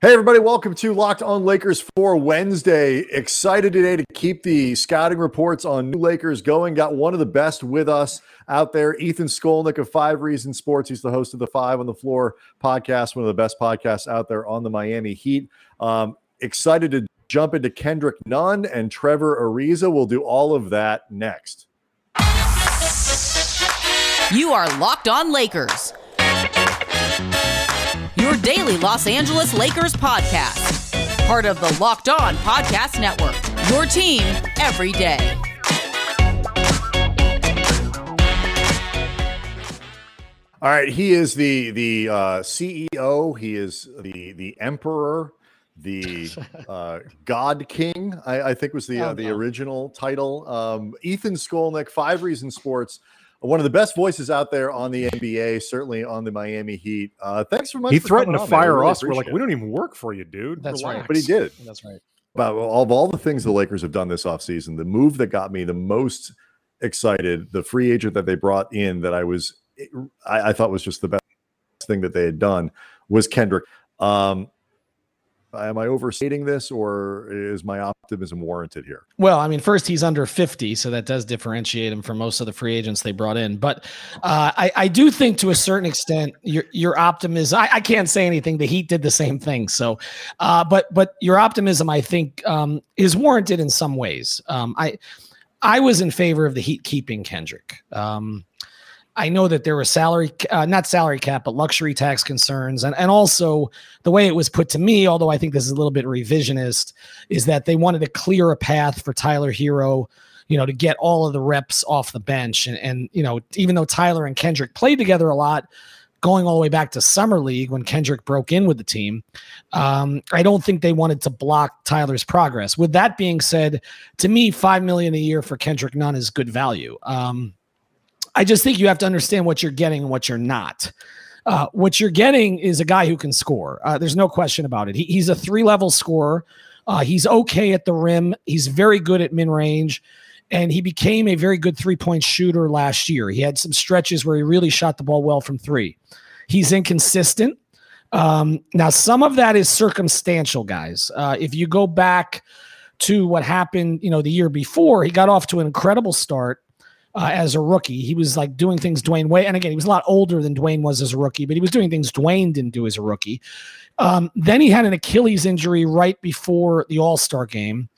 Hey, everybody, welcome to Locked on Lakers for Wednesday. Excited today to keep the scouting reports on new Lakers going. Got one of the best with us out there, Ethan Skolnick of Five Reasons Sports. He's the host of the Five on the Floor podcast, one of the best podcasts out there on the Miami Heat. Um, excited to jump into Kendrick Nunn and Trevor Ariza. We'll do all of that next. You are Locked on Lakers your daily Los Angeles Lakers podcast. Part of the Locked On Podcast Network. Your team every day. All right, he is the the uh, CEO. He is the the emperor, the uh, God King. I, I think was the uh, the original title. Um, Ethan Skolnick, Five Reasons Sports one of the best voices out there on the NBA, certainly on the Miami Heat. Uh, thanks so much. He threatened to on, fire really us. We're like, we don't even work for you, dude. That's Relax. right. But he did. That's right. About all of all the things the Lakers have done this offseason, the move that got me the most excited, the free agent that they brought in that I was, I, I thought was just the best thing that they had done was Kendrick. Um, am I overstating this or is my optimism warranted here? Well, I mean, first he's under 50, so that does differentiate him from most of the free agents they brought in. But uh, I, I, do think to a certain extent your your optimism. I, I, can't say anything. The Heat did the same thing. So, uh, but but your optimism, I think, um, is warranted in some ways. Um, I I was in favor of the Heat keeping Kendrick. Um, I know that there were salary, uh, not salary cap, but luxury tax concerns. And, and also the way it was put to me, although I think this is a little bit revisionist, is that they wanted to clear a path for Tyler Herro, you know, to get all of the reps off the bench. And, and, you know, even though Tyler and Kendrick played together a lot, going all the way back to summer league when Kendrick broke in with the team. Um, I don't think they wanted to block Tyler's progress. With that being said, to me, five million a year for Kendrick Nunn is good value. Um, I just think you have to understand what you're getting and what you're not. Uh, what you're getting is a guy who can score. Uh, there's no question about it. He, he's a three level scorer. Uh, he's okay at the rim. He's very good at min range. And he became a very good three point shooter last year. He had some stretches where he really shot the ball well from three. He's inconsistent. Um, now, some of that is circumstantial, guys. Uh, if you go back to what happened, you know, the year before, he got off to an incredible start uh, as a rookie. He was like doing things Dwyane Wade, and again, he was a lot older than Dwyane was as a rookie, but he was doing things Dwyane didn't do as a rookie. Um, then he had an Achilles injury right before the All Star game,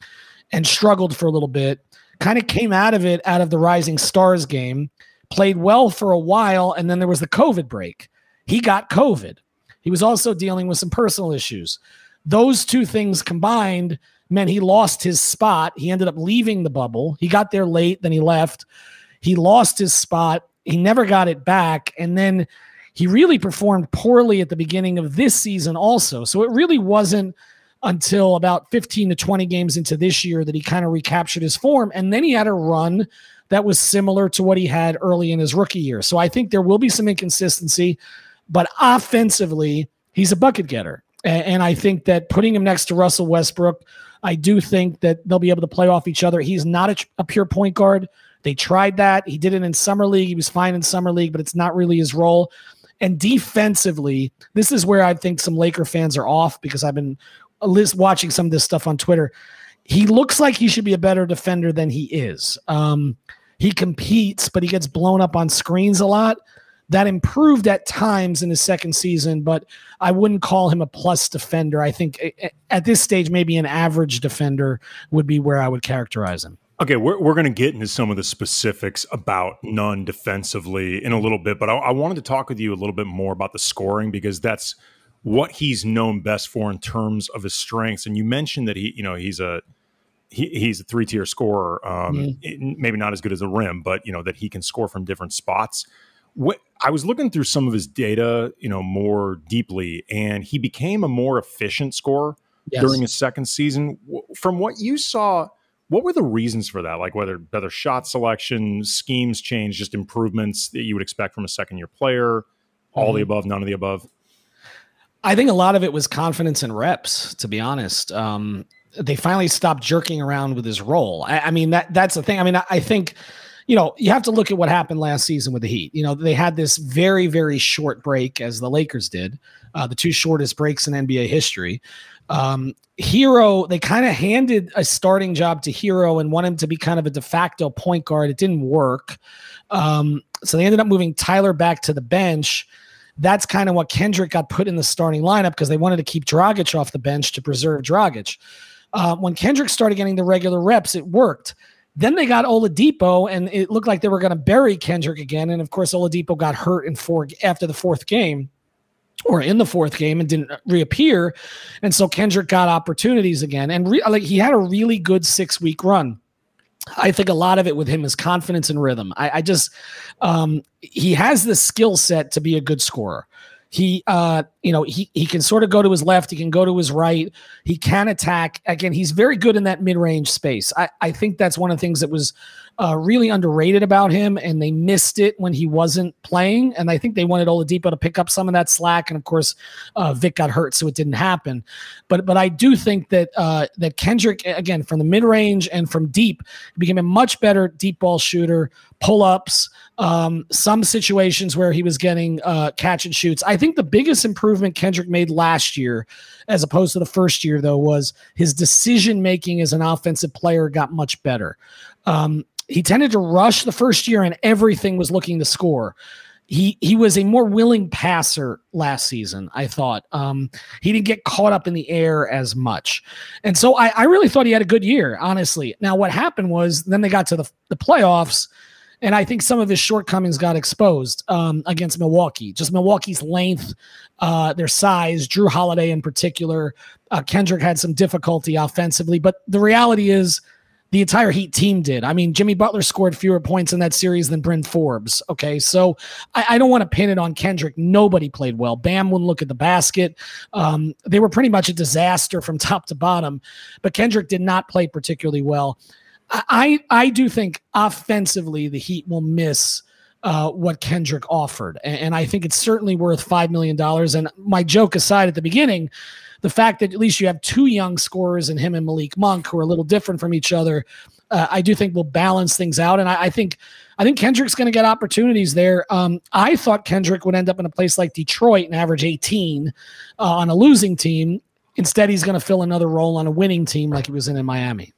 and struggled for a little bit. Kind of came out of it out of the Rising Stars game, played well for a while, and then there was the COVID break. He got COVID. He was also dealing with some personal issues. Those two things combined meant he lost his spot. He ended up leaving the bubble. He got there late, then he left. He lost his spot. He never got it back. And then he really performed poorly at the beginning of this season, also. So it really wasn't until about 15 to 20 games into this year that he kind of recaptured his form. And then he had a run that was similar to what he had early in his rookie year. So I think there will be some inconsistency, but offensively, he's a bucket getter. And I think that putting him next to Russell Westbrook, I do think that they'll be able to play off each other. He's not a, a pure point guard. They tried that. He did it in summer league. He was fine in summer league, but it's not really his role. And defensively, this is where I think some Laker fans are off because I've been watching some of this stuff on Twitter. He looks like he should be a better defender than he is. Um, he competes, but he gets blown up on screens a lot. That improved at times in his second season, but I wouldn't call him a plus defender. I think at this stage, maybe an average defender would be where I would characterize him. Okay, we're, we're going to get into some of the specifics about Nunn defensively in a little bit, but I, I, wanted to talk with you a little bit more about the scoring because that's what he's known best for in terms of his strengths. And you mentioned that he, you know, he's a he, he's a three tier scorer, um, mm-hmm. maybe not as good as the rim, but you know that he can score from different spots. What, I was looking through some of his data, you know, more deeply, and he became a more efficient scorer yes. during his second season. From what you saw what were the reasons for that? Like whether better shot selection, schemes change, just improvements that you would expect from a second year player, all mm-hmm. the above, none of the above? I think a lot of it was confidence and reps, to be honest. Um, they finally stopped jerking around with his role. I, I, mean, that that's the thing. I mean, I, I think you know, you have to look at what happened last season with the Heat. You know, they had this very, very short break, as the Lakers did, uh, the two shortest breaks in NBA history. Um, Herro, they kind of handed a starting job to Herro and want him to be kind of a de facto point guard. It didn't work. Um, so they ended up moving Tyler back to the bench. That's kind of what Kendrick got put in the starting lineup because they wanted to keep Dragic off the bench to preserve Dragic. Uh, when Kendrick started getting the regular reps, it worked. Then they got Oladipo, and it looked like they were going to bury Kendrick again. And of course, Oladipo got hurt in four after the fourth game, or in the fourth game, and didn't reappear. And so Kendrick got opportunities again, and re- like he had a really good six week run. I think a lot of it with him is confidence and rhythm. I, I just um, he has the skill set to be a good scorer. He, uh, you know, he he can sort of go to his left. He can go to his right. He can attack. Again, he's very good in that mid range space. I I think that's one of the things that was uh, really underrated about him, and they missed it when he wasn't playing. And I think they wanted Oladipo to pick up some of that slack. And of course, uh, Vic got hurt, so it didn't happen. But but I do think that uh, that Kendrick, again, from the mid range and from deep, became a much better deep ball shooter, pull ups. Um, some situations where he was getting uh, catch and shoots. I think the biggest improvement Kendrick made last year, as opposed to the first year, though, was his decision making as an offensive player got much better. Um, he tended to rush the first year and everything was looking to score. He he was a more willing passer last season, I thought. Um, he didn't get caught up in the air as much. And so I, I really thought he had a good year, honestly. Now, what happened was then they got to the, the playoffs, and I think some of his shortcomings got exposed um, against Milwaukee. Just Milwaukee's length, uh, their size, Jrue Holiday in particular. Uh, Kendrick had some difficulty offensively, but the reality is the entire Heat team did. I mean, Jimmy Butler scored fewer points in that series than Bryn Forbes. Okay, so I, I don't want to pin it on Kendrick. Nobody played well. Bam wouldn't look at the basket. Um, they were pretty much a disaster from top to bottom, but Kendrick did not play particularly well. I I do think offensively the Heat will miss. Uh, what Kendrick offered. And, and I think it's certainly worth $5 million. And my joke aside at the beginning, the fact that at least you have two young scorers in him and Malik Monk who are a little different from each other, uh, I do think will balance things out. And I, I think I think Kendrick's going to get opportunities there. Um, I thought Kendrick would end up in a place like Detroit and average 18 uh, on a losing team. Instead, he's going to fill another role on a winning team like he was in in Miami.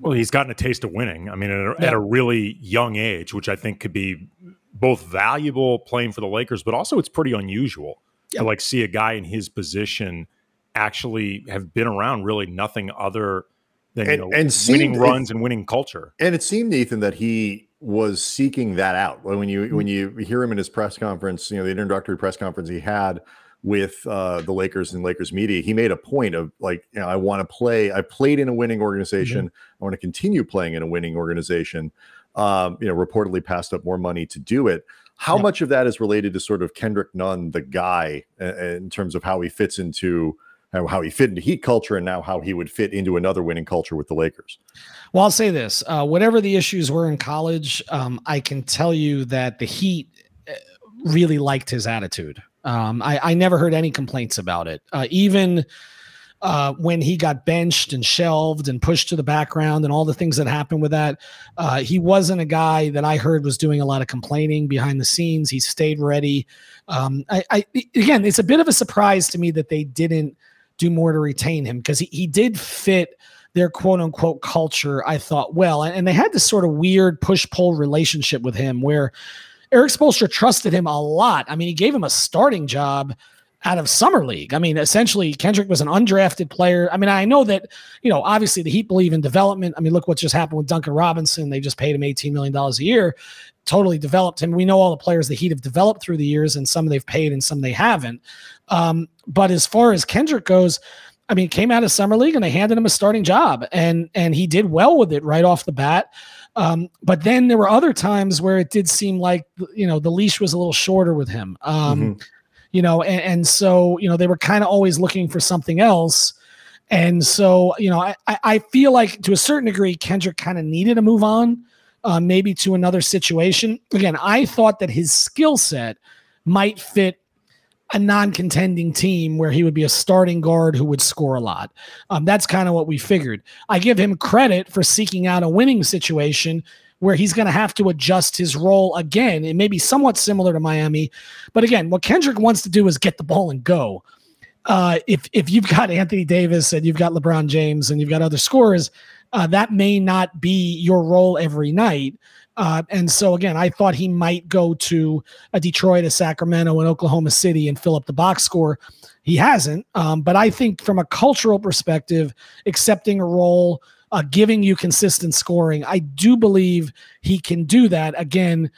Well, he's gotten a taste of winning. I mean, at a, yeah. at a really young age, which I think could be both valuable playing for the Lakers, but also it's pretty unusual to like see a guy in his position actually have been around really nothing other than and, you know, and winning runs and winning culture. And it seemed Ethan that he was seeking that out. When you when mm-hmm. you hear him in his press conference, you know the introductory press conference he had with uh, the Lakers and Lakers media, he made a point of like, you know, I want to play. I played in a winning organization. Mm-hmm. I want to continue playing in a winning organization. Um, you know, reportedly passed up more money to do it. How yeah. much of that is related to sort of Kendrick Nunn, the guy, uh, in terms of how he fits into how he fit into Heat culture and now how he would fit into another winning culture with the Lakers. Well, I'll say this: uh, whatever the issues were in college, um, I can tell you that the Heat uh, really liked his attitude. Um, I, I, never heard any complaints about it, uh, even. Uh, when he got benched and shelved and pushed to the background and all the things that happened with that, uh, he wasn't a guy that I heard was doing a lot of complaining behind the scenes. He stayed ready. Um, I, I, again, it's a bit of a surprise to me that they didn't do more to retain him because he, he did fit their quote unquote culture, I thought, well. And, and they had this sort of weird push pull relationship with him where Erik Spoelstra trusted him a lot. I mean, he gave him a starting job out of summer league. I mean, essentially Kendrick was an undrafted player. I mean, I know that, you know, obviously the Heat believe in development. I mean, look what just happened with Duncan Robinson. They just paid him $18 million a year, totally developed him. We know all the players the Heat have developed through the years and some they've paid and some they haven't. Um, but as far as Kendrick goes, I mean, came out of summer league and they handed him a starting job, and and he did well with it right off the bat. Um, but then there were other times where it did seem like you know the leash was a little shorter with him. Um, mm-hmm. You know, and, and so you know they were kind of always looking for something else. And so, you know, I, I feel like to a certain degree, Kendrick kind of needed to move on, uh, maybe to another situation. Again, I thought that his skill set might fit a non-contending team where he would be a starting guard who would score a lot. Um, that's kind of what we figured. I give him credit for seeking out a winning situation where he's going to have to adjust his role again. It may be somewhat similar to Miami, but again, what Kendrick wants to do is get the ball and go. Uh, if if you've got Anthony Davis and you've got LeBron James and you've got other scorers, uh, that may not be your role every night. Uh, and so again, I thought he might go to a Detroit, a Sacramento, and Oklahoma City and fill up the box score. He hasn't. Um, but I think from a cultural perspective, accepting a role, uh, giving you consistent scoring, I do believe he can do that. Again,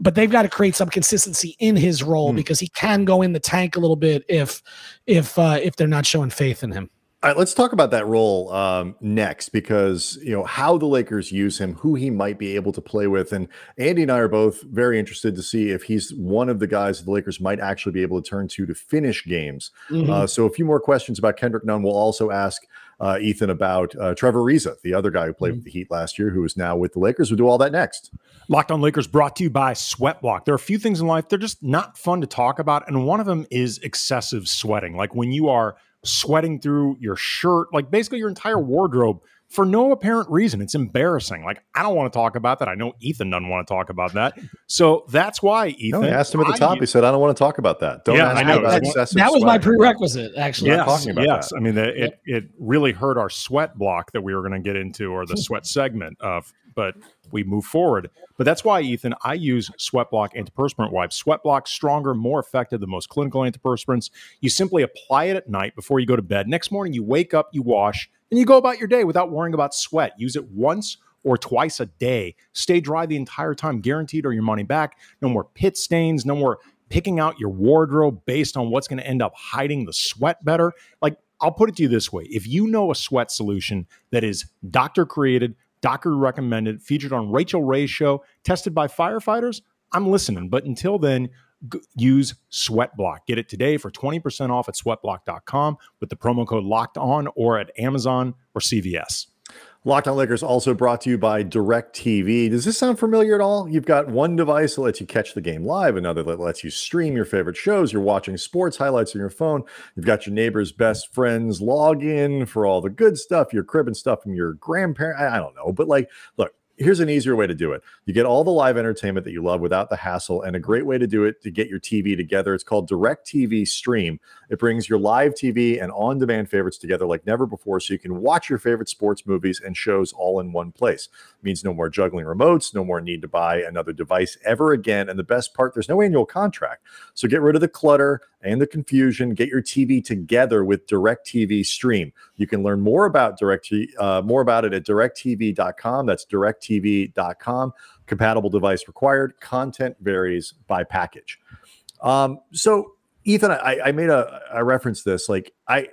but they've got to create some consistency in his role hmm. because he can go in the tank a little bit if if uh, if they're not showing faith in him. All right, let's talk about that role um, next because you know how the Lakers use him, who he might be able to play with, and Andy and I are both very interested to see if he's one of the guys the Lakers might actually be able to turn to to finish games. Mm-hmm. Uh, so a few more questions about Kendrick Nunn. We'll also ask uh, Ethan about uh, Trevor Ariza, the other guy who played mm-hmm. with the Heat last year, who is now with the Lakers. We'll do all that next. Locked on Lakers brought to you by Sweatblock. There are a few things in life they're just not fun to talk about, and one of them is excessive sweating. Like when you are sweating through your shirt, like basically your entire wardrobe for no apparent reason. It's embarrassing. Like I don't want to talk about that. I know Ethan doesn't want to talk about that. So that's why Ethan. No, I asked him at the top. I, he said, "I don't want to talk about that." Don't yeah, I know. That, that was my prerequisite. Actually, yes, yes. That. I mean, the, it it really hurt our sweat block that we were going to get into, or the sweat segment of, but we move forward. But that's why, Ethan, I use Sweatblock antiperspirant wipes. Sweatblock stronger, more effective than most clinical antiperspirants. You simply apply it at night before you go to bed. Next morning, you wake up, you wash, and you go about your day without worrying about sweat. Use it once or twice a day. Stay dry the entire time, guaranteed, or your money back. No more pit stains, no more picking out your wardrobe based on what's going to end up hiding the sweat better. Like, I'll put it to you this way if you know a sweat solution that is doctor created, doctor recommended, featured on Rachael Ray's show, tested by firefighters, I'm listening. But until then, g- use Sweatblock. Get it today for 20% off at sweatblock.com with the promo code locked on or at Amazon or CVS. Locked on Lakers also brought to you by DirecTV. Does this sound familiar at all? You've got one device that lets you catch the game live, another that lets you stream your favorite shows. You're watching sports highlights on your phone. You've got your neighbor's best friends log in for all the good stuff, your crib and stuff from your grandparent. I don't know, but like, look, here's an easier way to do it. You get all the live entertainment that you love without the hassle, and a great way to do it to get your TV together. It's called Direct TV Stream. It brings your live TV and on demand favorites together like never before, so you can watch your favorite sports movies and shows all in one place. It means no more juggling remotes, no more need to buy another device ever again. And the best part, there's no annual contract. So get rid of the clutter and the confusion. Get your TV together with Direct TV Stream. You can learn more about Direct uh, more about it at directv.com. That's directv.com. Compatible device required. Content varies by package. Um, so Ethan, I, I made a I referenced this. Like I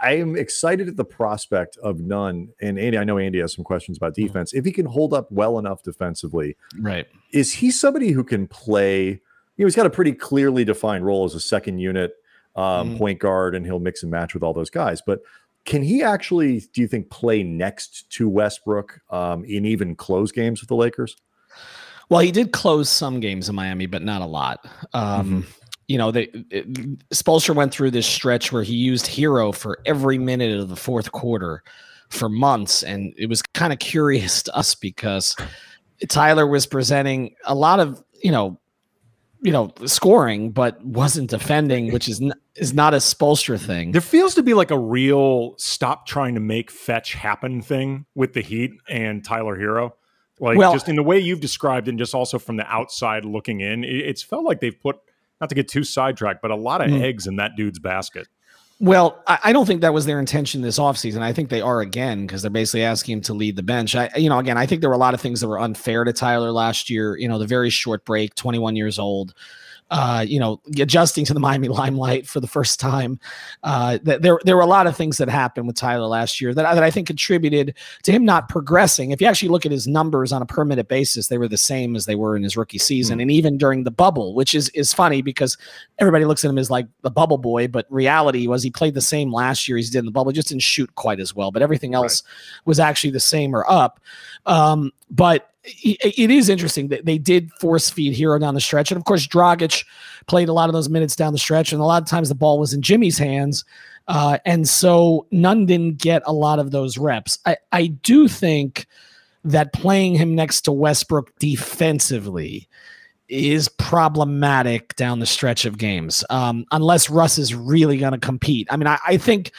I am excited at the prospect of Nunn and Andy. I know Andy has some questions about mm-hmm. defense. If he can hold up well enough defensively, right? Is he somebody who can play? You know, he's got a pretty clearly defined role as a second unit um, mm. point guard, and he'll mix and match with all those guys. But can he actually, do you think, play next to Westbrook um, in even close games with the Lakers? Well, he did close some games in Miami, but not a lot. Um, mm-hmm you know, they it, Spoelstra went through this stretch where he used Herro for every minute of the fourth quarter for months, and it was kind of curious to us because Tyler was presenting a lot of you know, you know, scoring, but wasn't defending, which is n- is not a Spoelstra thing. There feels to be like a real stop trying to make fetch happen thing with the Heat and Tyler Herro. Like well, just in the way you've described, and just also from the outside looking in, it, it's felt like they've put not to get too sidetracked, but a lot of mm. eggs in that dude's basket. Well, I, I, don't think that was their intention this offseason. I think they are again because they're basically asking him to lead the bench. I, you know, again, I think there were a lot of things that were unfair to Tyler last year. You know, the very short break, 21 years old uh, you know, adjusting to the Miami limelight for the first time. Uh, there, there were a lot of things that happened with Tyler last year that, that I think contributed to him not progressing. If you actually look at his numbers on a per minute basis, they were the same as they were in his rookie season, mm. and even during the bubble, which is is funny because everybody looks at him as like the bubble boy, but reality was he played the same last year as he did in the bubble, just didn't shoot quite as well, but everything else right. was actually the same or up. Um, but it is interesting that they did force feed Herro down the stretch. And of course, Dragic played a lot of those minutes down the stretch. And a lot of times the ball was in Jimmy's hands. Uh, and so Nunn didn't get a lot of those reps. I, I do think that playing him next to Westbrook defensively is problematic down the stretch of games, um, unless Russ is really going to compete. I mean, I, I think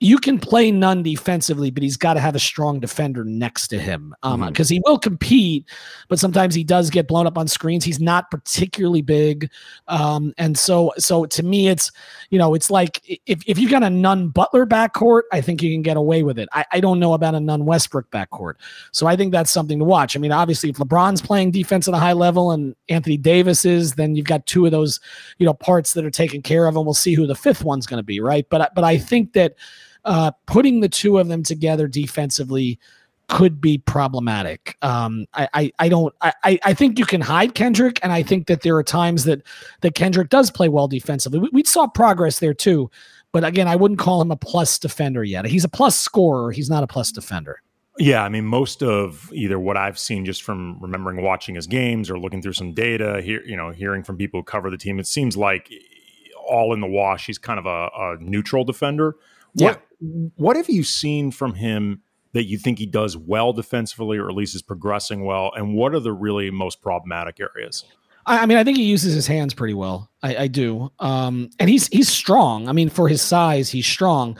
you can play Nunn defensively, but he's got to have a strong defender next to him because um, mm-hmm. he will compete, but sometimes he does get blown up on screens. He's not particularly big, um, and so so to me, it's you know it's like if if you got a Nunn Butler backcourt, I think you can get away with it. I, I don't know about a Nunn Westbrook backcourt, so I think that's something to watch. I mean, obviously, if LeBron's playing defense at a high level and Anthony Davis is, then you've got two of those you know parts that are taken care of, and we'll see who the fifth one's going to be, right? But but I think that uh, putting the two of them together defensively could be problematic. Um, I, I, I don't I, I think you can hide Kendrick, and I think that there are times that that Kendrick does play well defensively. We, we saw progress there too, but again, I wouldn't call him a plus defender yet. He's a plus scorer. He's not a plus defender. Yeah, I mean, most of either what I've seen just from remembering watching his games or looking through some data, here, you know, hearing from people who cover the team, it seems like all in the wash. He's kind of a, a neutral defender. What yeah. what have you seen from him that you think he does well defensively, or at least is progressing well? And what are the really most problematic areas? I, mean, I think he uses his hands pretty well. I, I do, um, and he's he's strong. I mean, for his size, he's strong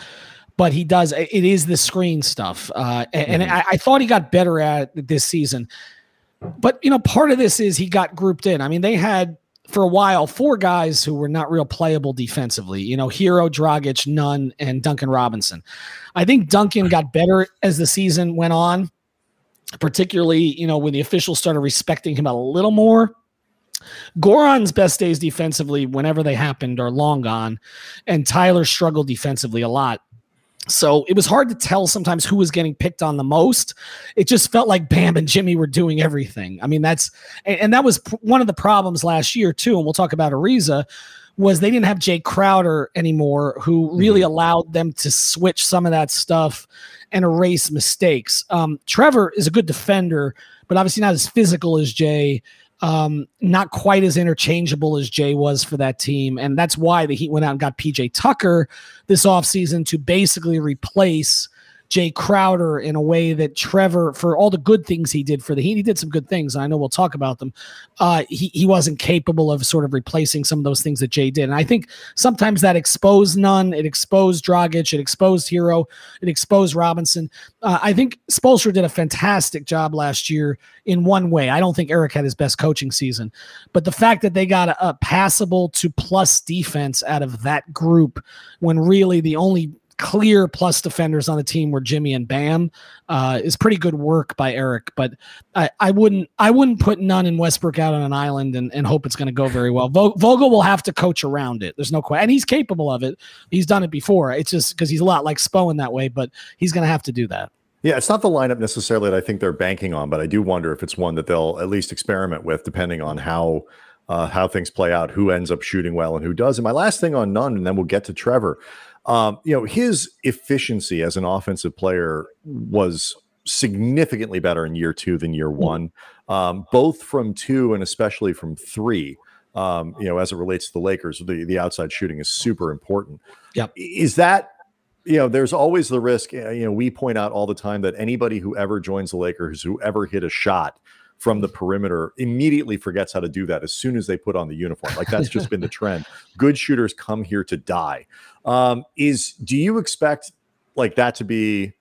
but he does it is the screen stuff uh, and, mm-hmm. I, I, thought he got better at this season but you know part of this is he got grouped in i mean they had for a while four guys who were not real playable defensively. You know, Herro, Dragic, Nunn, and Duncan Robinson. I think Duncan got better as the season went on, particularly you know when the officials started respecting him a little more. Goran's best days defensively, whenever they happened, are long gone, and Tyler struggled defensively a lot. So it was hard to tell sometimes who was getting picked on the most. It just felt like Bam and Jimmy were doing everything. I mean, that's and, and that was one of the problems last year too. And we'll talk about Ariza was they didn't have Jae Crowder anymore, who really mm-hmm. allowed them to switch some of that stuff and erase mistakes. Um, Trevor is a good defender, but obviously not as physical as Jae um, not quite as interchangeable as Jae was for that team. And that's why the Heat went out and got PJ Tucker this offseason to basically replace Jae Crowder in a way that Trevor, for all the good things he did for the Heat, he did some good things. I know we'll talk about them. Uh, he, he wasn't capable of sort of replacing some of those things that Jae did. And I think sometimes that exposed Nunn. it exposed Dragic, it exposed Herro. it exposed Robinson. Uh, I think Spoelstra did a fantastic job last year in one way. I don't think Erik had his best coaching season, but the fact that they got a, a passable to plus defense out of that group when really the only clear plus defenders on the team were Jimmy and Bam uh, is pretty good work by Erik. But I, I wouldn't I wouldn't put Nunn in Westbrook out on an island and, and hope it's going to go very well. Vogel will have to coach around it. There's no question, and he's capable of it. He's done it before. It's just because he's a lot like Spo in that way, but he's going to have to do that. Yeah, it's not the lineup necessarily that I think they're banking on, but I do wonder if it's one that they'll at least experiment with, depending on how uh, how things play out, who ends up shooting well and who does. And my last thing on Nunn, and then we'll get to Trevor. Um, you know, his efficiency as an offensive player was significantly better in year two than year hmm. one, um, both from two and especially from three. Um, you know, as it relates to the Lakers, the, the outside shooting is super important. Yep. Is that, you know, there's always the risk, eh, you know, we point out all the time that anybody who ever joins the Lakers, who ever hit a shot from the perimeter immediately forgets how to do that as soon as they put on the uniform. Like that's just been the trend. Good shooters come here to die. Um, is do you expect like that to be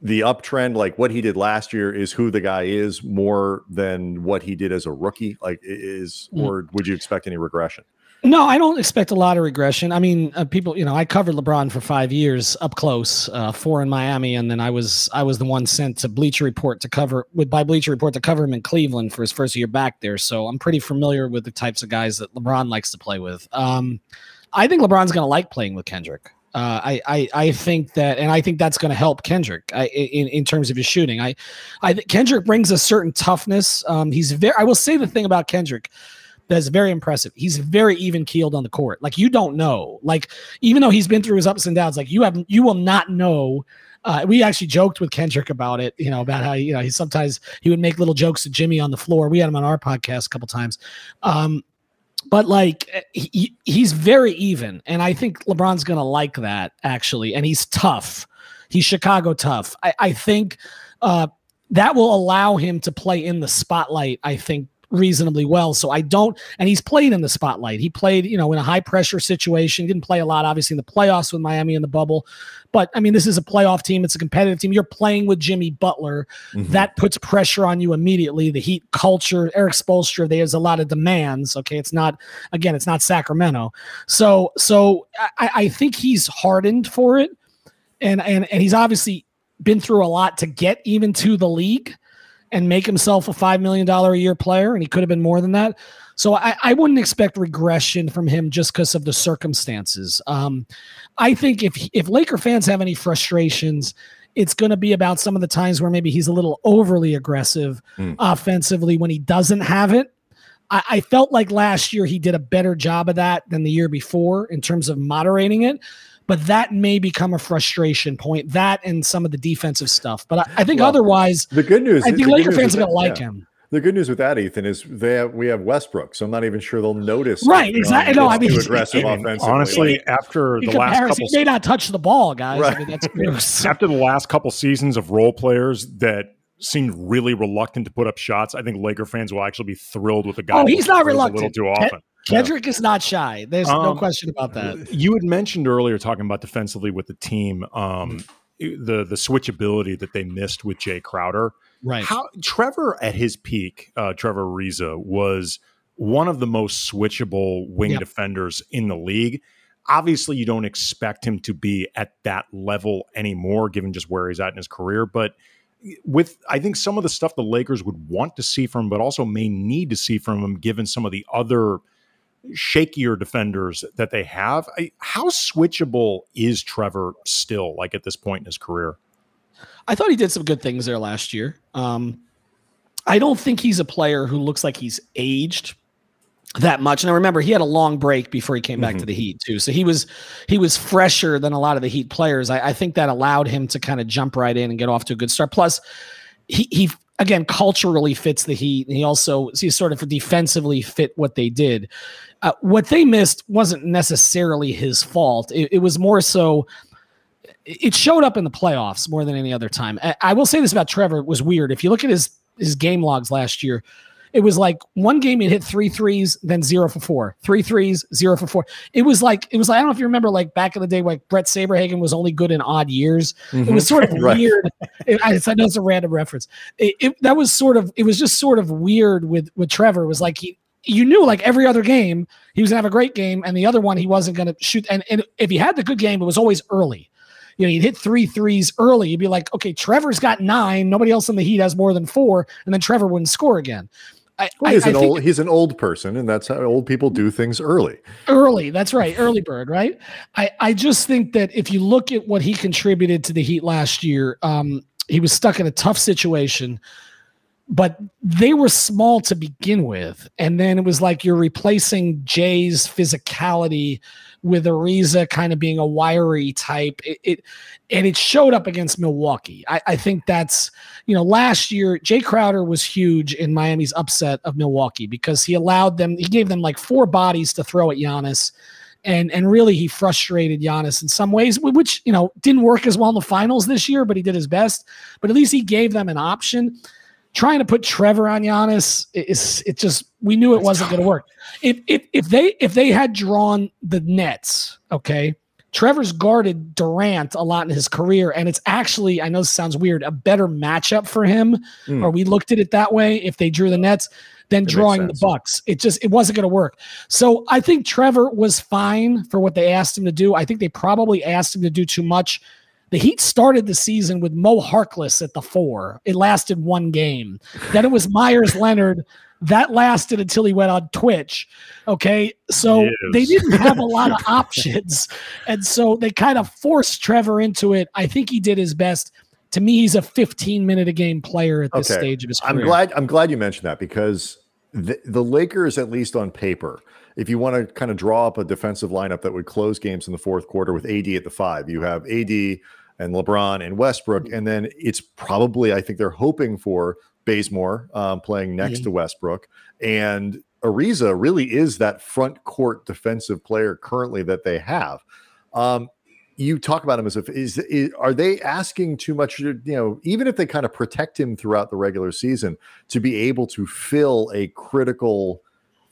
the uptrend? Like what he did last year is who the guy is more than what he did as a rookie? Like is, mm. or would you expect any regression? No, I don't expect a lot of regression. I mean, uh, people, you know, I covered LeBron for five years up close, uh, four in Miami, and then I was I was the one sent to Bleacher Report to cover with by Bleacher Report to cover him in Cleveland for his first year back there. So I'm pretty familiar with the types of guys that LeBron likes to play with. Um, I think LeBron's going to like playing with Kendrick. Uh, I, I I think that, and I think that's going to help Kendrick I, in in terms of his shooting. I I Kendrick brings a certain toughness. Um, he's very. I will say the thing about Kendrick that's very impressive. He's very even keeled on the court. Like you don't know. Like even though he's been through his ups and downs, like you have you will not know. Uh, we actually joked with Kendrick about it, you know, about how you know he sometimes he would make little jokes to Jimmy on the floor. We had him on our podcast a couple times. Um, but like he, he's very even, and I think LeBron's gonna like that actually. And he's tough. He's Chicago tough. I, I think uh, that will allow him to play in the spotlight, I think, reasonably well. So I don't, and he's played in the spotlight. He played, you know, in a high pressure situation. He didn't play a lot, obviously, in the playoffs with Miami in the bubble. But I mean, this is a playoff team. It's a competitive team. You're playing with Jimmy Butler. Mm-hmm. That puts pressure on you immediately. The Heat culture, Erik Spoelstra, there's a lot of demands. Okay, it's not again, it's not Sacramento. So, so I, I think he's hardened for it, and and and he's obviously been through a lot to get even to the league and make himself a $5 million a year player. And he could have been more than that. So I, I wouldn't expect regression from him just because of the circumstances. Um, I think if, if Laker fans have any frustrations, it's going to be about some of the times where maybe he's a little overly aggressive mm. offensively when he doesn't have it. I, I felt like last year he did a better job of that than the year before in terms of moderating it but that may become a frustration point. That and some of the defensive stuff. But I, I think well, otherwise, the good news. I think Laker fans are going to like yeah. him. The good news with that, Ethan, is they have, we have Westbrook, so I'm not even sure they'll notice. Right, exactly. No, I mean, aggressive offensively. Honestly, after the last couple, he may not touch the ball, guys. Right. I mean, that's after the last couple seasons of role players that seemed really reluctant to put up shots. I think Laker fans will actually be thrilled with the guy. Oh, he's not reluctant. A little too often. Kendrick is not shy. There's um, no question about that. You had mentioned earlier talking about defensively with the team, um, the the switchability that they missed with Jae Crowder. Right. How Trevor at his peak, uh, Trevor Ariza was one of the most switchable wing yep. defenders in the league. Obviously, you don't expect him to be at that level anymore, given just where he's at in his career. But with I think some of the stuff the Lakers would want to see from him, but also may need to see from him, given some of the other shakier defenders that they have. How switchable is Trevor still, like at this point in his career? I thought he did some good things there last year. Um, I don't think he's a player who looks like he's aged that much. And I remember he had a long break before he came back mm-hmm. to the Heat too, so he was he was fresher than a lot of the Heat players. I, I think that allowed him to kind of jump right in and get off to a good start. Plus, he he again culturally fits the Heat, and he also he sort of defensively fit what they did. Uh, what they missed wasn't necessarily his fault. It, it, was more so. It showed up in the playoffs more than any other time. I, I will say this about Trevor: it was weird. If you look at his his game logs last year, it was like one game he hit three threes, then zero for four, three threes, zero for four. It was like it was like I don't know if you remember like back in the day, like Bret Saberhagen was only good in odd years. Mm-hmm. It was sort of right. weird. It, I, I, know it's a random reference. It, it, that was sort of it was just sort of weird with with Trevor. It was like he you knew like every other game he was gonna have a great game, and the other one he wasn't gonna shoot. And, and if he had the good game, it was always early. You know, he'd hit three threes early. You'd be like, okay, Trevor's got nine. Nobody else in the Heat has more than four, and then Trevor wouldn't score again. I, well, he's I, an I old he's an old person, and that's how old people do things early. Early, that's right, early bird, right? I I just think that if you look at what he contributed to the Heat last year, um, he was stuck in a tough situation but they were small to begin with. And then it was like you're replacing Jae's physicality with Ariza kind of being a wiry type. It, it and it showed up against Milwaukee. I, I, think that's you know last year Jae Crowder was huge in Miami's upset of Milwaukee because he allowed them. He gave them like four bodies to throw at Giannis. And, and really, he frustrated Giannis in some ways, which you know didn't work as well in the finals this year, but he did his best. But at least he gave them an option trying to put Trevor on Giannis is it just we knew it wasn't going to work. If if if they if they had drawn the Nets, okay, Trevor's guarded Durant a lot in his career, and it's actually I know this sounds weird, a better matchup for him. Mm. Or we looked at it that way if they drew the Nets than it drawing the Bucks. It just it wasn't going to work. So I think Trevor was fine for what they asked him to do. I think they probably asked him to do too much the Heat started the season with Mo Harkless at the four. It lasted one game. then it was Meyers Leonard. That lasted until he went on Twitch. Okay. So yes. they didn't have a lot of options. And so they kind of forced Trevor into it. I think he did his best. To me, he's a 15 minute a game player at this okay. stage of his career. I'm glad I'm glad you mentioned that because the, the Lakers, at least on paper, if you want to kind of draw up a defensive lineup that would close games in the fourth quarter with AD at the five, you have AD and LeBron and Westbrook. Mm-hmm. And then it's probably, I think they're hoping for Bazemore um, playing next mm-hmm. to Westbrook. And Ariza really is that front court defensive player currently that they have. Um, you talk about him as if is, is are they asking too much? You know, even if they kind of protect him throughout the regular season to be able to fill a critical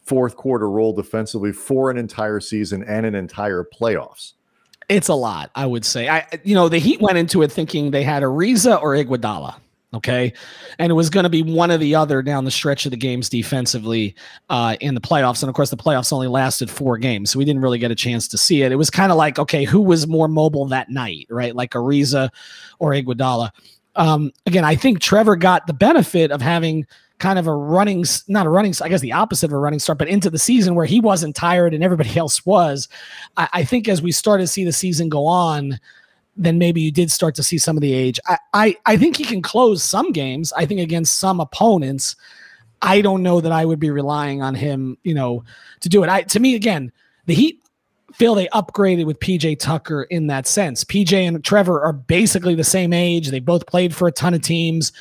fourth quarter role defensively for an entire season and an entire playoffs. It's a lot, I would say. I, you know, the Heat went into it thinking they had Ariza or Iguodala. Okay. And it was going to be one or the other down the stretch of the games defensively uh, in the playoffs. And of course, the playoffs only lasted four games. So we didn't really get a chance to see it. It was kind of like, okay, who was more mobile that night, right? Like Ariza or Iguodala. Um, again, I think Trevor got the benefit of having kind of a running, not a running, I guess the opposite of a running start, but into the season where he wasn't tired and everybody else was. I, I think as we started to see the season go on, then maybe you did start to see some of the age. I, I, I think he can close some games. I think against some opponents, I don't know that I would be relying on him, you know, to do it. I to me again, the Heat feel they upgraded with PJ Tucker in that sense. PJ and Trevor are basically the same age. They both played for a ton of teams,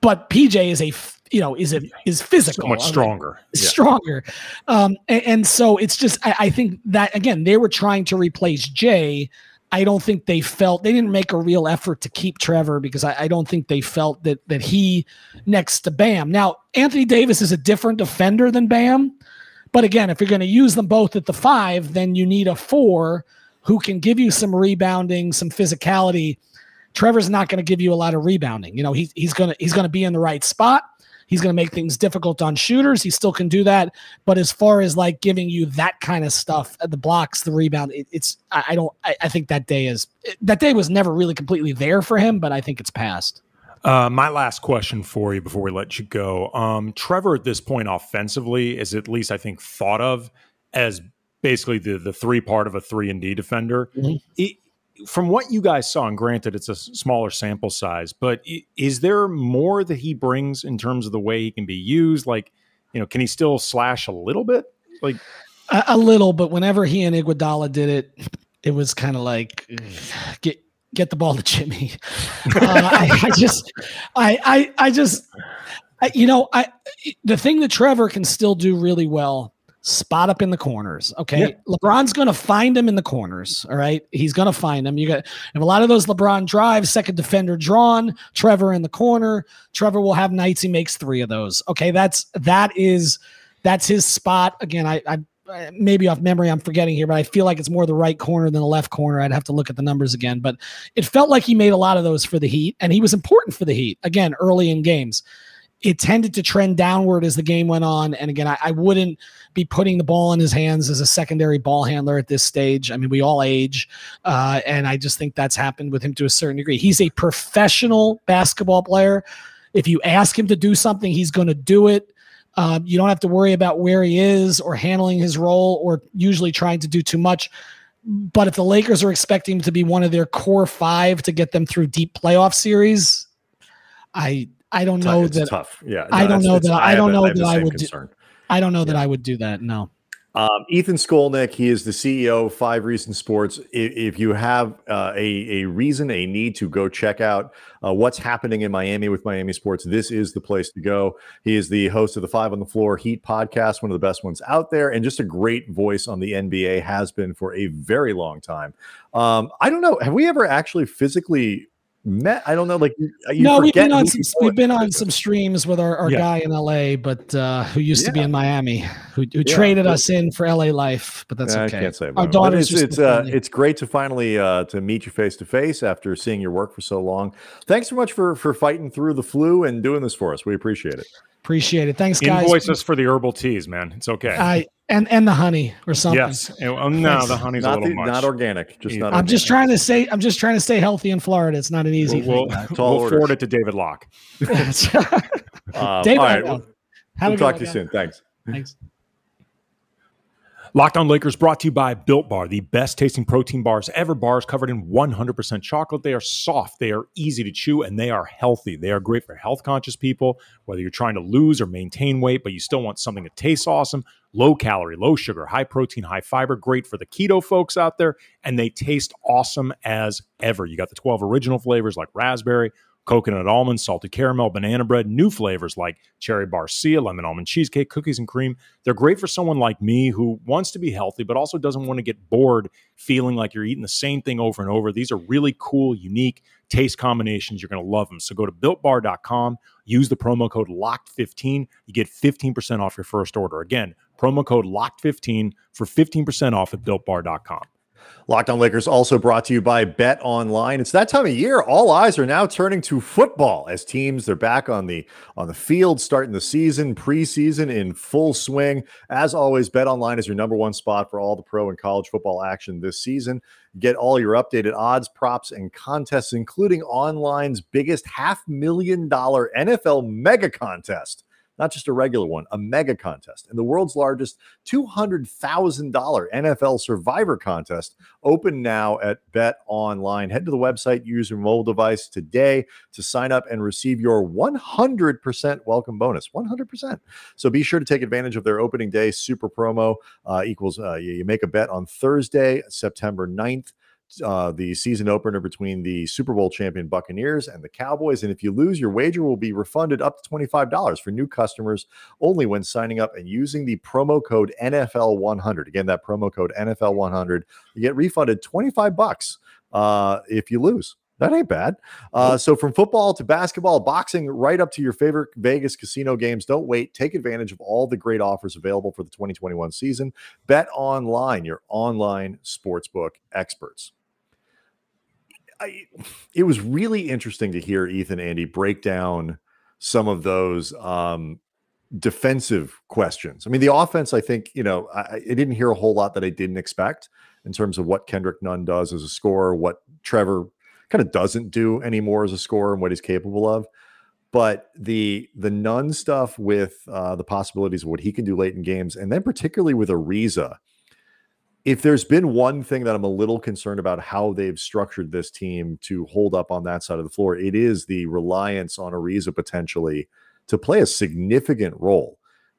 but PJ is a you know is it is physical, so much stronger, yeah. stronger, um, and, and, so it's just I, I think that again they were trying to replace Jae I don't think they felt they didn't make a real effort to keep Trevor because I, I, don't think they felt that that he next to Bam. Now Anthony Davis is a different defender than Bam, but again, if you're going to use them both at the five, then you need a four who can give you some rebounding, some physicality. Trevor's not going to give you a lot of rebounding. You know, he's he's gonna he's gonna be in the right spot. He's going to make things difficult on shooters. He still can do that. But as far as like giving you that kind of stuff, the blocks, the rebound, it, it's, I, I don't, I, I, think that day is, that day was never really completely there for him, but I think it's past. Uh, my last question for you before we let you go. Um, Trevor, at this point, offensively, is at least I think thought of as basically the the three part of a three and D defender. Mm-hmm. It, from what you guys saw, and granted it's a smaller sample size, but is there more that he brings in terms of the way he can be used? Like, you know, can he still slash a little bit? Like a, a little, but whenever he and Iguodala did it, it was kind of like get get the ball to Jimmy. uh, I, I, just, I, I, I just, I, you know, I the thing that Trevor can still do really well spot up in the corners. Okay. LeBron's going to find him in the corners. All right. He's going to find him. You got and a lot of those LeBron drives, second defender drawn, Trevor in the corner. Trevor will have nights he makes three of those. Okay. That's, that is, that's his spot. Again, I, I, maybe off memory I'm forgetting here, but I feel like it's more the right corner than the left corner. I'd have to look at the numbers again, but it felt like he made a lot of those for the Heat and he was important for the Heat again early in games it tended to trend downward as the game went on. And again, I, I, wouldn't be putting the ball in his hands as a secondary ball handler at this stage. I mean, we all age, uh, and I just think that's happened with him to a certain degree. He's a professional basketball player. If you ask him to do something, he's going to do it. Um, you don't have to worry about where he is or handling his role or usually trying to do too much. But if the Lakers are expecting him to be one of their core five to get them through deep playoff series, I I don't know it's that. Tough. Yeah. No, I don't know that. I, I don't know that I would. Do, I don't know that I would do that. No. Um, Ethan Skolnick, he is the CEO of Five Reasons Sports. If, if you have uh, a, a reason, a need to go check out uh, what's happening in Miami with Miami sports, this is the place to go. He is the host of the Five on the Floor Heat podcast, one of the best ones out there, and just a great voice on the NBA, has been for a very long time. Um, I don't know. Have we ever actually physically met i don't know like you no we've been on some we've been on some streams with our, our yeah. guy in la but uh who used yeah. to be in miami who, who yeah, traded but, us in for la life but that's okay i can't say our daughters it's it's, uh, it's great to finally uh to meet you face to face after seeing your work for so long. Thanks so much for for fighting through the flu and doing this for us. We appreciate it appreciate it thanks guys invoice us for the herbal teas man it's okay i and and the honey or something. Yes. Oh, no, the honey's not a little the, much. Not organic. Just not. I'm organic. just trying to say. I'm just trying to stay healthy in Florida. It's not an easy we'll, thing. We'll, we'll forward it to David Locke. um, David, all right. We'll, we'll talk to you soon. Thanks. Thanks. Locked on Lakers brought to you by Built Bar, the best tasting protein bars ever. Bars covered in 100% chocolate. They are soft, they are easy to chew, and they are healthy. They are great for health conscious people, whether you're trying to lose or maintain weight, but you still want something that tastes awesome. Low calorie, low sugar, high protein, high fiber. Great for the keto folks out there, and they taste awesome as ever. You got the 12 original flavors like raspberry, coconut almond, salted caramel, banana bread, new flavors like cherry barcia, lemon almond cheesecake, cookies and cream. They're great for someone like me who wants to be healthy, but also doesn't want to get bored feeling like you're eating the same thing over and over. These are really cool, unique taste combinations. You're going to love them. So go to builtbar.com, use the promo code LOCKED15. You get 15% off your first order. Again, promo code LOCKED15 for 15% off at builtbar.com. Locked on Lakers also brought to you by Bet Online. It's that time of year. All eyes are now turning to football as teams they're back on the on the field, starting the season, preseason in full swing. As always, Bet Online is your number one spot for all the pro and college football action this season. Get all your updated odds, props, and contests, including online's biggest half million dollar NFL mega contest not just a regular one, a mega contest, and the world's largest $200,000 NFL Survivor contest open now at Bet Online. Head to the website, use your mobile device today to sign up and receive your 100% welcome bonus. 100%. So be sure to take advantage of their opening day super promo. Uh, equals uh, you, you make a bet on Thursday, September 9th uh, the season opener between the Super Bowl champion Buccaneers and the Cowboys. And if you lose, your wager will be refunded up to $25 for new customers only when signing up and using the promo code NFL100. Again, that promo code NFL100, you get refunded 25 bucks uh, if you lose. That ain't bad. Uh, so, from football to basketball, boxing, right up to your favorite Vegas casino games, don't wait. Take advantage of all the great offers available for the 2021 season. Bet online, your online sportsbook experts. I, it was really interesting to hear Ethan Andy break down some of those um, defensive questions. I mean, the offense, I think, you know, I, I, didn't hear a whole lot that I didn't expect in terms of what Kendrick Nunn does as a scorer, what Trevor kind of doesn't do anymore as a scorer, and what he's capable of. But the the Nunn stuff with uh, the possibilities of what he can do late in games, and then particularly with Ariza, if there's been one thing that I'm a little concerned about how they've structured this team to hold up on that side of the floor, it is the reliance on Ariza potentially to play a significant role.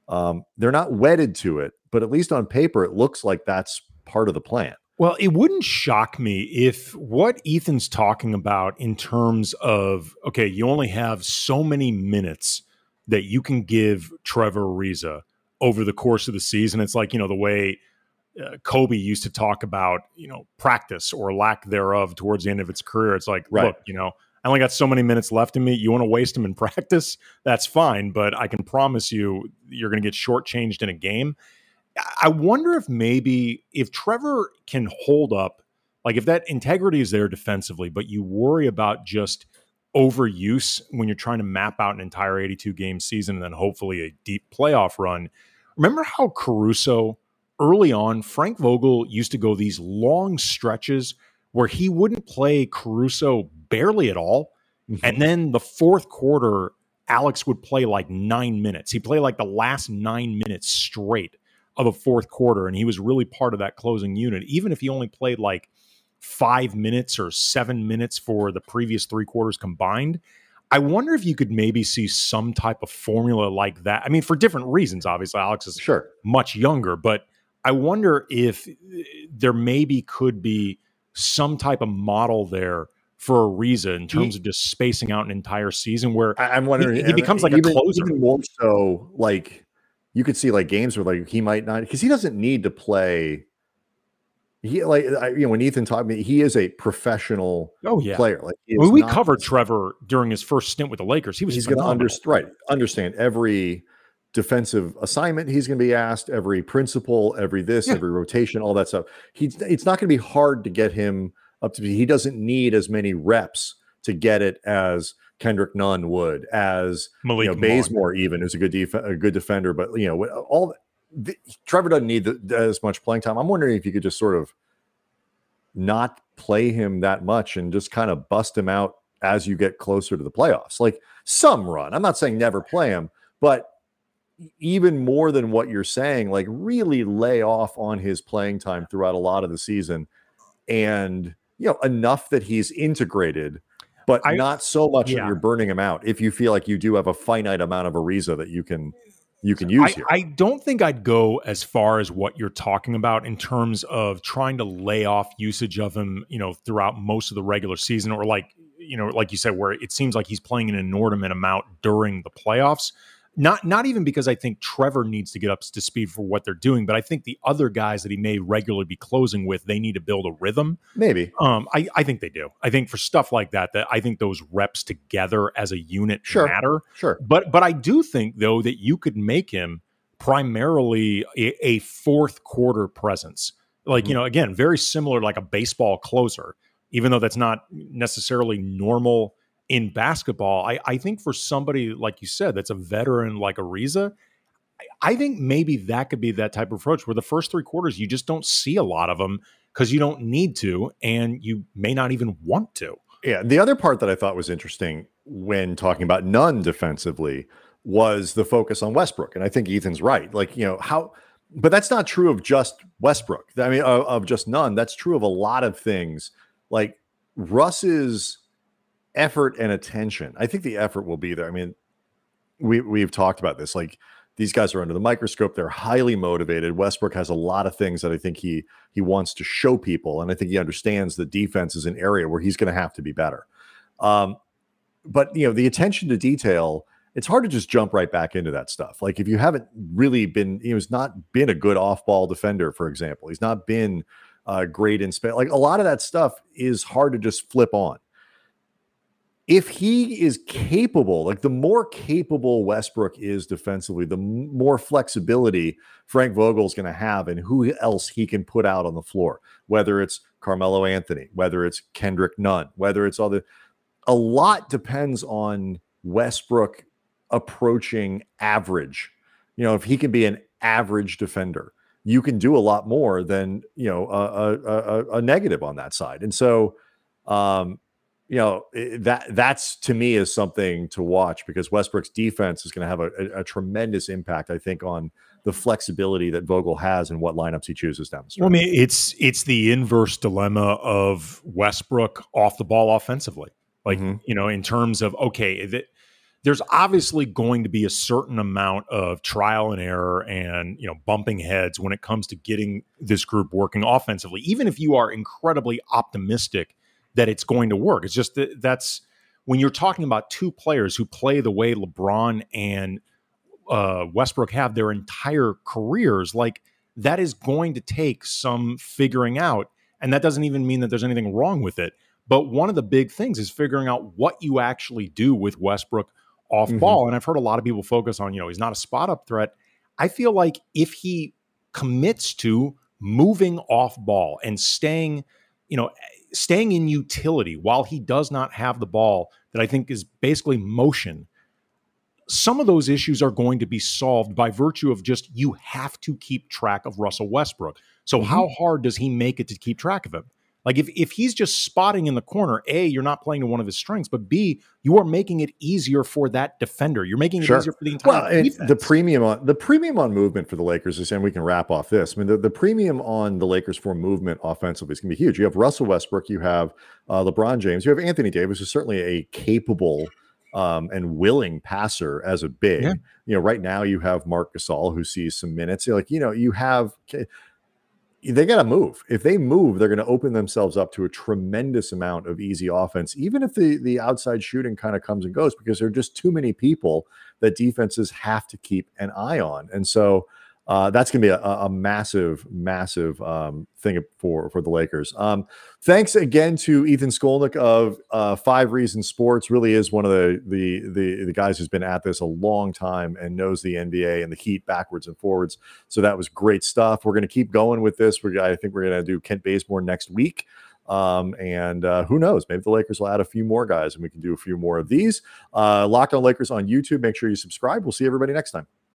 Um, they're not wedded to it, but at least on paper, it looks like that's part of the plan. Well, it wouldn't shock me if what Ethan's talking about in terms of okay, you only have so many minutes that you can give Trevor Ariza over the course of the season. It's like, you know, the way uh, Kobe used to talk about, you know, practice or lack thereof towards the end of its career. It's like, right. look, you know, I only got so many minutes left in me. You want to waste them in practice? That's fine, but I can promise you, you're going to get shortchanged in a game. I wonder if maybe if Trevor can hold up, like if that integrity is there defensively, but you worry about just overuse when you're trying to map out an entire 82 game season and then hopefully a deep playoff run. Remember how Caruso early on, Frank Vogel used to go these long stretches where he wouldn't play Caruso barely at all. Mm-hmm. And then the fourth quarter, Alex would play like nine minutes. He played like the last nine minutes straight of a fourth quarter, and he was really part of that closing unit, even if he only played like five minutes or seven minutes for the previous three quarters combined. I wonder if you could maybe see some type of formula like that. I mean, for different reasons, obviously. Alex is sure much younger, but I wonder if eh, there maybe could be some type of model there for a reason in terms of just spacing out an entire season where I'm wondering he, he uh, becomes like even, a closer. Even more so, like you could see like games where like he might not because he doesn't need to play. He like I, you know when Ethan taught me he is a professional oh yeah player like when we covered Trevor during his first stint with the Lakers he was he's going to understand right understand every defensive assignment he's going to be asked, every principle, every this, yeah. every rotation, all that stuff. He's it's not going to be hard to get him up to be. he doesn't need as many reps to get it as Kendrick Nunn would, as Malik you know, Bazemore even who's a good def- a good defender, but you know all the, Trevor doesn't need the, as much playing time. I'm wondering if you could just sort of not play him that much and just kind of bust him out as you get closer to the playoffs. Like some run. I'm not saying never play him, but even more than what you're saying, like really lay off on his playing time throughout a lot of the season and you know enough that he's integrated but I, not so much yeah. that you're burning him out if you feel like you do have a finite amount of Ariza that you can you can use I, here. I don't think I'd go as far as what you're talking about in terms of trying to lay off usage of him, you know, throughout most of the regular season or like you know, like you said, where it seems like he's playing an inordinate amount during the playoffs. Not not even because I think Trevor needs to get up to speed for what they're doing, but I think the other guys that he may regularly be closing with, they need to build a rhythm. Maybe. Um, I, I think they do. I think for stuff like that, that I think those reps together as a unit Sure. matter. Sure. But but I do think though that you could make him primarily a, a fourth quarter presence. Like, you know, again, very similar like a baseball closer, even though that's not necessarily normal in basketball. I, I think for somebody like you said, that's a veteran like Ariza, I- I think maybe that could be that type of approach where the first three quarters you just don't see a lot of them because you don't need to and you may not even want to. Yeah. The other part that I thought was interesting when talking about Nunn defensively was the focus on Westbrook. And I think Ethan's right. Like, you know, how, but that's not true of just Westbrook. I mean, of, of just Nunn. That's true of a lot of things. Like Russ's effort and attention. I think the effort will be there. I mean, we we've talked about this. Like these guys are under the microscope. They're highly motivated. Westbrook has a lot of things that I think he he wants to show people, and I think he understands the defense is an area where he's going to have to be better. Um, but you know, the attention to detail. It's hard to just jump right back into that stuff. Like if you haven't really been, you know, he's not been a good off-ball defender, for example. He's not been uh, great in space. Like a lot of that stuff is hard to just flip on if he is capable, like the more capable Westbrook is defensively, the more flexibility Frank Vogel's going to have and who else he can put out on the floor, whether it's Carmelo Anthony, whether it's Kendrick Nunn, whether it's all the, a lot depends on Westbrook approaching average. You know, if he can be an average defender, you can do a lot more than, you know, a, a, a, a negative on that side. And so, um, you know that that's to me is something to watch because Westbrook's defense is going to have a, a, a tremendous impact, I think, on the flexibility that Vogel has and what lineups he chooses down the stretch. Well, I mean, it's it's the inverse dilemma of Westbrook off the ball offensively. Like Mhm. you know, in terms of okay, th- there's obviously going to be a certain amount of trial and error and you know bumping heads when it comes to getting this group working offensively. Even if you are incredibly optimistic that it's going to work, it's just that that's when you're talking about two players who play the way LeBron and uh, Westbrook have their entire careers, like that is going to take some figuring out. And that doesn't even mean that there's anything wrong with it. But one of the big things is figuring out what you actually do with Westbrook off Mhm. ball. And I've heard a lot of people focus on, you know, he's not a spot up threat. I feel like if he commits to moving off ball and staying, you know, staying in utility while he does not have the ball that I think is basically motion some of those issues are going to be solved by virtue of just you have to keep track of Russell Westbrook. So Mhm. how hard does he make it to keep track of him? Like if if he's just spotting in the corner, A, you're not playing to one of his strengths, but B, you are making it easier for that defender. You're making it Sure. easier for the entire Well, defense. the premium on the premium on movement for the Lakers is, and we can wrap off this. I mean, the, the premium on the Lakers for movement offensively is going to be huge. You have Russell Westbrook, you have uh, LeBron James, you have Anthony Davis, who's certainly a capable um, and willing passer as a big. Yeah. You know, right now you have Mark Gasol who sees some minutes. You're like, you know, you have they got to move. If they move, they're going to open themselves up to a tremendous amount of easy offense, even if the the outside shooting kind of comes and goes, because there are just too many people that defenses have to keep an eye on. And so uh, that's going to be a, a massive, massive um, thing for for the Lakers. Um, thanks again to Ethan Skolnick of uh, Five Reasons Sports. Really is one of the, the the the guys who's been at this a long time and knows the NBA and the Heat backwards and forwards. So that was great stuff. We're going to keep going with this. We're I think we're going to do Kent Bazemore next week. Um, and uh, who knows? Maybe the Lakers will add a few more guys and we can do a few more of these. Uh, Locked on Lakers on YouTube. Make sure you subscribe. We'll see everybody next time.